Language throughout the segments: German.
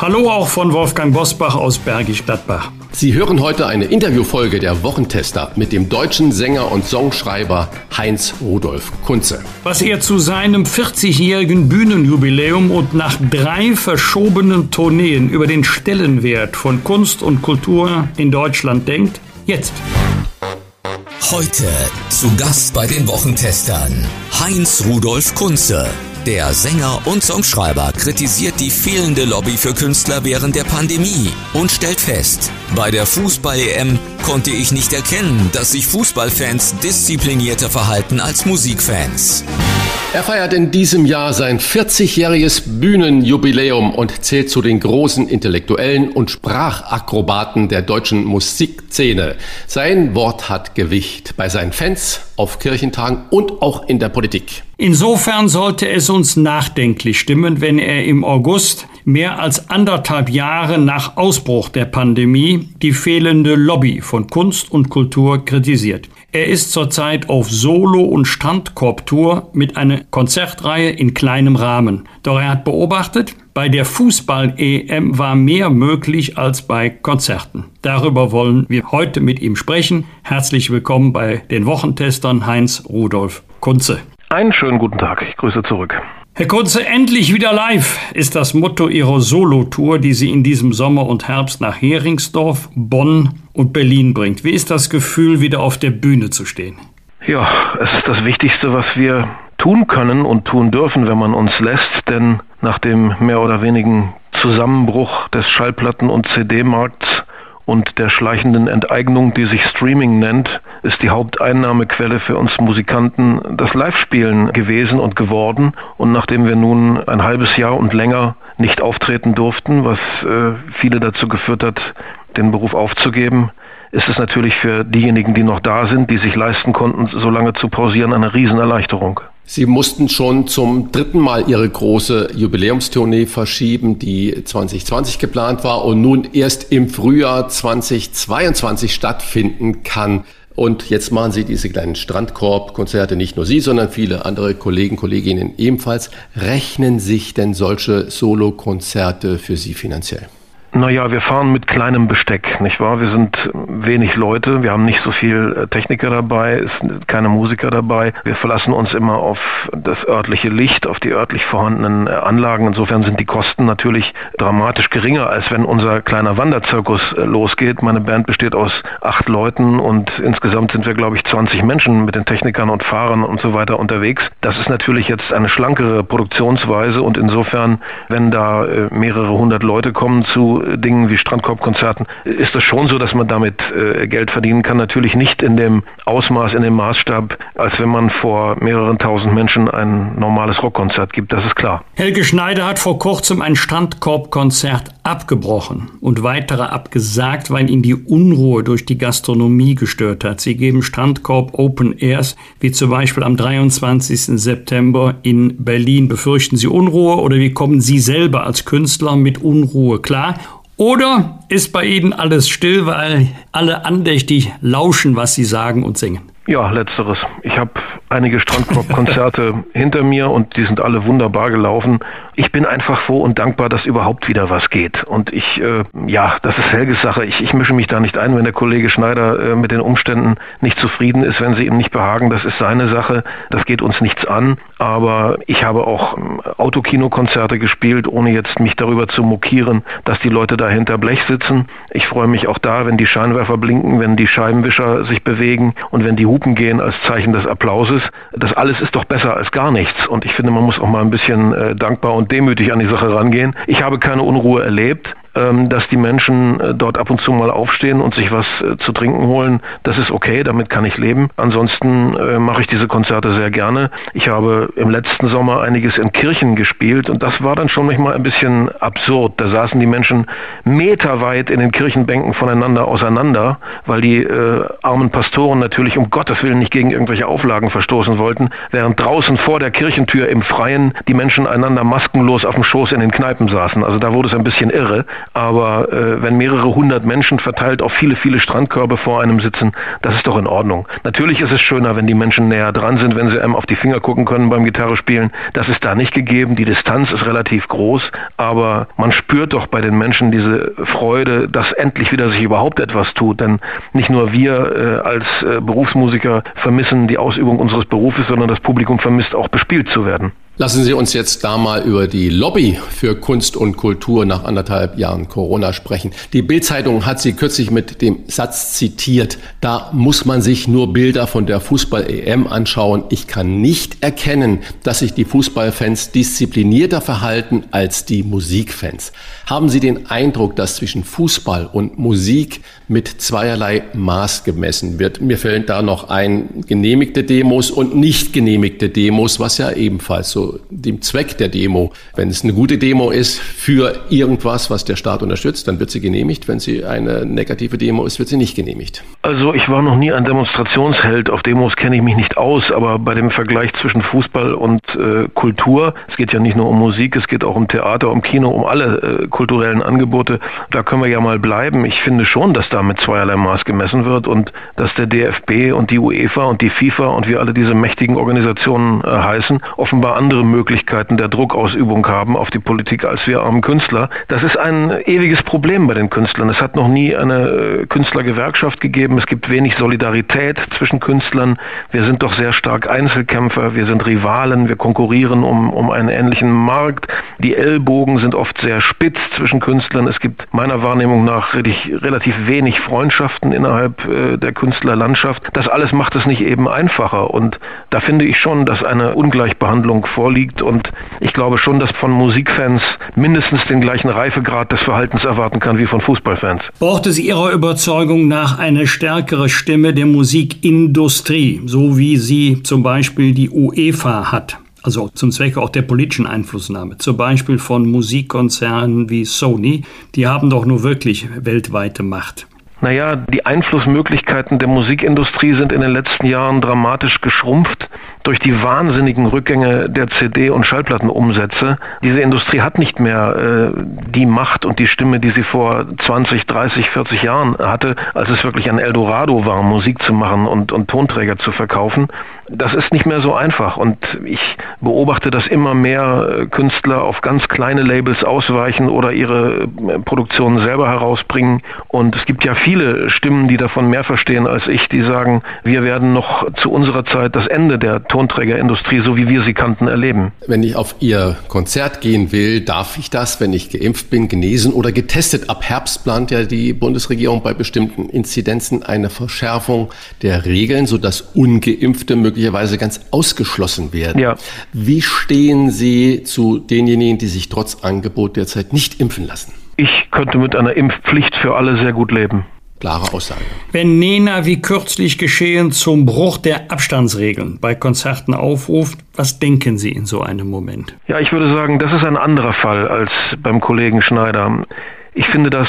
Hallo auch von Wolfgang Bosbach aus Bergisch Gladbach. Sie hören heute eine Interviewfolge der Wochentester mit dem deutschen Sänger und Songschreiber Heinz Rudolf Kunze. Was er zu seinem 40-jährigen Bühnenjubiläum und nach drei verschobenen Tourneen über den Stellenwert von Kunst und Kultur in Deutschland denkt, jetzt. Heute zu Gast bei den Wochentestern Heinz Rudolf Kunze. Der Sänger und Songschreiber kritisiert die fehlende Lobby für Künstler während der Pandemie und stellt fest, bei der Fußball-EM konnte ich nicht erkennen, dass sich Fußballfans disziplinierter verhalten als Musikfans. Er feiert in diesem Jahr sein 40-jähriges Bühnenjubiläum und zählt zu den großen Intellektuellen und Sprachakrobaten der deutschen Musikszene. Sein Wort hat Gewicht bei seinen Fans, auf Kirchentagen und auch in der Politik. Insofern sollte es uns nachdenklich stimmen, wenn er im August, mehr als anderthalb Jahre nach Ausbruch der Pandemie, die fehlende Lobby von Kunst und Kultur kritisiert. Er ist zurzeit auf Solo- und Strandkorbtour mit einer Konzertreihe in kleinem Rahmen. Doch er hat beobachtet, bei der Fußball-EM war mehr möglich als bei Konzerten. Darüber wollen wir heute mit ihm sprechen. Herzlich willkommen bei den Wochentestern Heinz Rudolf Kunze. Einen schönen guten Tag. Ich grüße zurück. Herr Kunze, endlich wieder live ist das Motto Ihrer Solo-Tour, die Sie in diesem Sommer und Herbst nach Heringsdorf, Bonn und Berlin bringt. Wie ist das Gefühl, wieder auf der Bühne zu stehen? Ja, es ist das Wichtigste, was wir tun können und tun dürfen, wenn man uns lässt, denn nach dem mehr oder wenigen Zusammenbruch des Schallplatten- und CD-Markts und der schleichenden Enteignung, die sich Streaming nennt, ist die Haupteinnahmequelle für uns Musikanten das Live-Spielen gewesen und geworden. Und nachdem wir nun ein halbes Jahr und länger nicht auftreten durften, was äh, viele dazu geführt hat, den Beruf aufzugeben, ist es natürlich für diejenigen, die noch da sind, die sich leisten konnten, so lange zu pausieren, eine Riesenerleichterung. Sie mussten schon zum dritten Mal Ihre große Jubiläumstournee verschieben, die 2020 geplant war und nun erst im Frühjahr 2022 stattfinden kann. Und jetzt machen Sie diese kleinen Strandkorb-Konzerte, nicht nur Sie, sondern viele andere Kollegen, Kolleginnen ebenfalls. Rechnen sich denn solche Solo-Konzerte für Sie finanziell? Naja, wir fahren mit kleinem Besteck, nicht wahr? Wir sind wenig Leute, wir haben nicht so viel äh, Techniker dabei, es sind keine Musiker dabei. Wir verlassen uns immer auf das örtliche Licht, auf die örtlich vorhandenen äh, Anlagen. Insofern sind die Kosten natürlich dramatisch geringer, als wenn unser kleiner Wanderzirkus äh, losgeht. Meine Band besteht aus acht Leuten und insgesamt sind wir, glaube ich, 20 Menschen mit den Technikern und Fahrern und so weiter unterwegs. Das ist natürlich jetzt eine schlankere Produktionsweise und insofern, wenn da mehrere hundert Leute kommen zu Dingen wie Strandkorbkonzerten ist es schon so, dass man damit äh, Geld verdienen kann. Natürlich nicht in dem Ausmaß, in dem Maßstab, als wenn man vor mehreren tausend Menschen ein normales Rockkonzert gibt. Das ist klar. Helge Schneider hat vor kurzem ein Strandkorbkonzert abgebrochen und weitere abgesagt, weil ihn die Unruhe durch die Gastronomie gestört hat. Sie geben Strandkorb Open Airs, wie zum Beispiel am 23. September in Berlin. Befürchten Sie Unruhe oder wie kommen Sie selber als Künstler mit Unruhe klar? Oder ist bei Ihnen alles still, weil alle andächtig lauschen, was Sie sagen und singen? Ja, letzteres. Ich habe einige Strandkorb-Konzerte hinter mir und die sind alle wunderbar gelaufen. Ich bin einfach froh und dankbar, dass überhaupt wieder was geht. Und ich, äh, ja, das ist Helges Sache. Ich, ich mische mich da nicht ein, wenn der Kollege Schneider äh, mit den Umständen nicht zufrieden ist, wenn sie ihm nicht behagen. Das ist seine Sache. Das geht uns nichts an. Aber ich habe auch ähm, Autokinokonzerte gespielt, ohne jetzt mich darüber zu mokieren, dass die Leute da hinter Blech sitzen. Ich freue mich auch da, wenn die Scheinwerfer blinken, wenn die Scheibenwischer sich bewegen und wenn die Hupen gehen als Zeichen des Applauses. Das alles ist doch besser als gar nichts. Und ich finde, man muss auch mal ein bisschen äh, dankbar und demütig an die Sache rangehen. Ich habe keine Unruhe erlebt, dass die Menschen äh, dort ab und zu mal aufstehen und sich was äh, zu trinken holen. Das ist okay, damit kann ich leben. Ansonsten äh, mache ich diese Konzerte sehr gerne. Ich habe im letzten Sommer einiges in Kirchen gespielt und das war dann schon manchmal ein bisschen absurd. Da saßen die Menschen meterweit in den Kirchenbänken voneinander auseinander, weil die äh, armen Pastoren natürlich um Gottes Willen nicht gegen irgendwelche Auflagen verstoßen wollten, während draußen vor der Kirchentür im Freien die Menschen einander maskenlos auf dem Schoß in den Kneipen saßen. Also da wurde es ein bisschen irre. Aber äh, wenn mehrere hundert Menschen verteilt auf viele, viele Strandkörbe vor einem sitzen, das ist doch in Ordnung. Natürlich ist es schöner, wenn die Menschen näher dran sind, wenn sie einem auf die Finger gucken können beim Gitarre spielen. Das ist da nicht gegeben. Die Distanz ist relativ groß, aber man spürt doch bei den Menschen diese Freude, dass endlich wieder sich überhaupt etwas tut. Denn nicht nur wir äh, als äh, Berufsmusiker vermissen die Ausübung unseres Berufes, sondern das Publikum vermisst auch bespielt zu werden. Lassen Sie uns jetzt da mal über die Lobby für Kunst und Kultur nach anderthalb Jahren Corona sprechen. Die Bildzeitung hat sie kürzlich mit dem Satz zitiert, da muss man sich nur Bilder von der Fußball-EM anschauen. Ich kann nicht erkennen, dass sich die Fußballfans disziplinierter verhalten als die Musikfans. Haben Sie den Eindruck, dass zwischen Fußball und Musik mit zweierlei Maß gemessen wird? Mir fällt da noch ein genehmigte Demos und nicht genehmigte Demos, was ja ebenfalls so dem Zweck der Demo. Wenn es eine gute Demo ist für irgendwas, was der Staat unterstützt, dann wird sie genehmigt. Wenn sie eine negative Demo ist, wird sie nicht genehmigt. Also ich war noch nie ein Demonstrationsheld. Auf Demos kenne ich mich nicht aus, aber bei dem Vergleich zwischen Fußball und äh, Kultur, es geht ja nicht nur um Musik, es geht auch um Theater, um Kino, um alle äh, kulturellen Angebote, da können wir ja mal bleiben. Ich finde schon, dass da mit zweierlei Maß gemessen wird und dass der DFB und die UEFA und die FIFA und wie alle diese mächtigen Organisationen äh, heißen, offenbar andere andere Möglichkeiten der Druckausübung haben auf die Politik als wir armen Künstler. Das ist ein ewiges Problem bei den Künstlern. Es hat noch nie eine äh, Künstlergewerkschaft gegeben. Es gibt wenig Solidarität zwischen Künstlern. Wir sind doch sehr stark Einzelkämpfer. Wir sind Rivalen. Wir konkurrieren um, um einen ähnlichen Markt. Die Ellbogen sind oft sehr spitz zwischen Künstlern. Es gibt meiner Wahrnehmung nach relativ wenig Freundschaften innerhalb äh, der Künstlerlandschaft. Das alles macht es nicht eben einfacher. Und da finde ich schon, dass eine Ungleichbehandlung vorliegt vorliegt. Und ich glaube schon, dass von Musikfans mindestens den gleichen Reifegrad des Verhaltens erwarten kann wie von Fußballfans. Braucht es Ihrer Überzeugung nach eine stärkere Stimme der Musikindustrie, so wie sie zum Beispiel die UEFA hat? also zum Zwecke auch der politischen Einflussnahme, zum Beispiel von Musikkonzernen wie Sony, die haben doch nur wirklich weltweite Macht. Naja, die Einflussmöglichkeiten der Musikindustrie sind in den letzten Jahren dramatisch geschrumpft durch die wahnsinnigen Rückgänge der CD- und Schallplattenumsätze. Diese Industrie hat nicht mehr äh, die Macht und die Stimme, die sie vor 20, 30, 40 Jahren hatte, als es wirklich ein Eldorado war, Musik zu machen und, und Tonträger zu verkaufen. Das ist nicht mehr so einfach und ich beobachte, dass immer mehr äh, Künstler auf ganz kleine Labels ausweichen oder ihre äh, Produktionen selber herausbringen. Und es gibt ja viele Stimmen, die davon mehr verstehen als ich, die sagen, wir werden noch zu unserer Zeit das Ende der Tonträgerindustrie, so wie wir sie kannten, erleben. Wenn ich auf Ihr Konzert gehen will, darf ich das, wenn ich geimpft bin, genesen oder getestet? Ab Herbst plant ja die Bundesregierung bei bestimmten Inzidenzen eine Verschärfung der Regeln, sodass ungeimpfte möglicherweise ganz ausgeschlossen werden. Ja. Wie stehen Sie zu denjenigen, die sich trotz Angebot derzeit nicht impfen lassen? Ich könnte mit einer Impfpflicht für alle sehr gut leben. Klare Aussage. Wenn Nena wie kürzlich geschehen zum Bruch der Abstandsregeln bei Konzerten aufruft, was denken Sie in so einem Moment? Ja, ich würde sagen, das ist ein anderer Fall als beim Kollegen Schneider. Ich finde das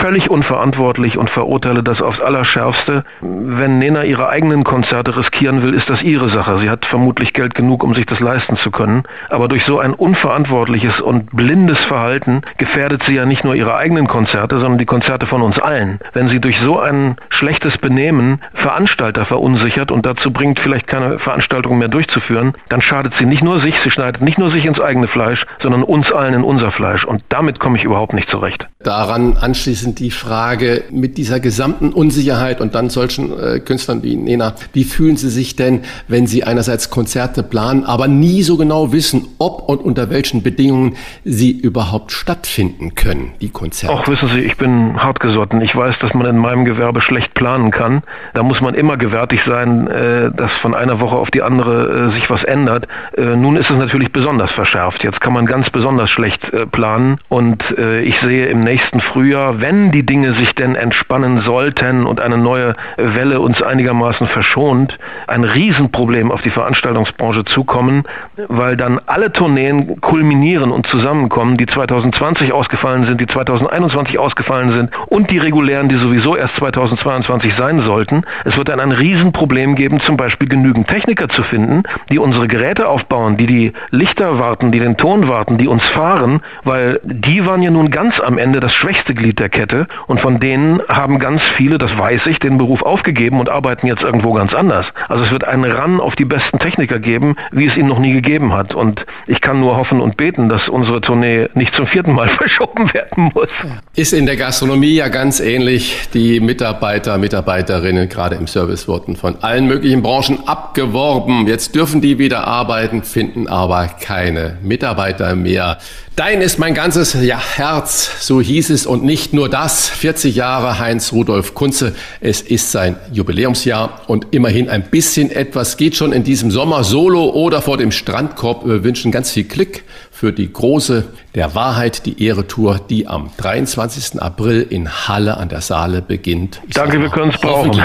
völlig unverantwortlich und verurteile das aufs Allerschärfste. Wenn Nena ihre eigenen Konzerte riskieren will, ist das ihre Sache. Sie hat vermutlich Geld genug, um sich das leisten zu können. Aber durch so ein unverantwortliches und blindes Verhalten gefährdet sie ja nicht nur ihre eigenen Konzerte, sondern die Konzerte von uns allen. Wenn sie durch so ein schlechtes Benehmen Veranstalter verunsichert und dazu bringt, vielleicht keine Veranstaltung mehr durchzuführen, dann schadet sie nicht nur sich, sie schneidet nicht nur sich ins eigene Fleisch, sondern uns allen in unser Fleisch. Und damit komme ich überhaupt nicht zurecht. Daran anschließend abschließend die Frage mit dieser gesamten Unsicherheit und dann solchen äh, Künstlern wie Nena, wie fühlen Sie sich denn, wenn Sie einerseits Konzerte planen, aber nie so genau wissen, ob und unter welchen Bedingungen sie überhaupt stattfinden können, die Konzerte? Auch wissen Sie, ich bin hartgesotten. Ich weiß, dass man in meinem Gewerbe schlecht planen kann. Da muss man immer gewärtig sein, äh, dass von einer Woche auf die andere äh, sich was ändert. Äh, nun ist es natürlich besonders verschärft. Jetzt kann man ganz besonders schlecht äh, planen und äh, ich sehe im nächsten Frühjahr, wenn die Dinge sich denn entspannen sollten und eine neue Welle uns einigermaßen verschont, ein Riesenproblem auf die Veranstaltungsbranche zukommen, weil dann alle Tourneen kulminieren und zusammenkommen, die 2020 ausgefallen sind, die 2021 ausgefallen sind und die regulären, die sowieso erst 2022 sein sollten. Es wird dann ein Riesenproblem geben, zum Beispiel genügend Techniker zu finden, die unsere Geräte aufbauen, die die Lichter warten, die den Ton warten, die uns fahren, weil die waren ja nun ganz am Ende das schwächste Glied der Kette und von denen haben ganz viele, das weiß ich, den Beruf aufgegeben und arbeiten jetzt irgendwo ganz anders. Also es wird einen Ran auf die besten Techniker geben, wie es ihn noch nie gegeben hat. Und ich kann nur hoffen und beten, dass unsere Tournee nicht zum vierten Mal verschoben werden muss. Ist in der Gastronomie ja ganz ähnlich. Die Mitarbeiter, Mitarbeiterinnen, gerade im Service wurden von allen möglichen Branchen abgeworben. Jetzt dürfen die wieder arbeiten, finden aber keine Mitarbeiter mehr. Dein ist mein ganzes ja, Herz, so hieß es. Und nicht nur das. 40 Jahre Heinz Rudolf Kunze. Es ist sein Jubiläumsjahr und immerhin ein bisschen etwas geht schon in diesem Sommer solo oder vor dem Strandkorb. Wir wünschen ganz viel Glück für die große Der Wahrheit, die Ehre-Tour, die am 23. April in Halle an der Saale beginnt. Ich Danke, wir können es brauchen.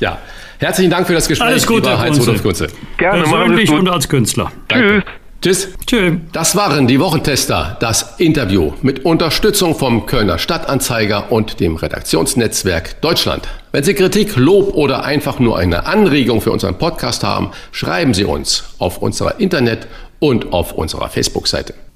Ja. Herzlichen Dank für das Gespräch, Alles Gute, lieber Heinz Rudolf Kunze. Gerne, Persönlich und als Künstler. Danke. Tschüss. Tschüss. Das waren die Wochentester, das Interview mit Unterstützung vom Kölner Stadtanzeiger und dem Redaktionsnetzwerk Deutschland. Wenn Sie Kritik, Lob oder einfach nur eine Anregung für unseren Podcast haben, schreiben Sie uns auf unserer Internet- und auf unserer Facebook-Seite.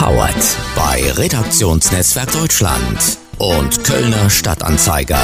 Powered bei Redaktionsnetzwerk Deutschland und Kölner Stadtanzeiger.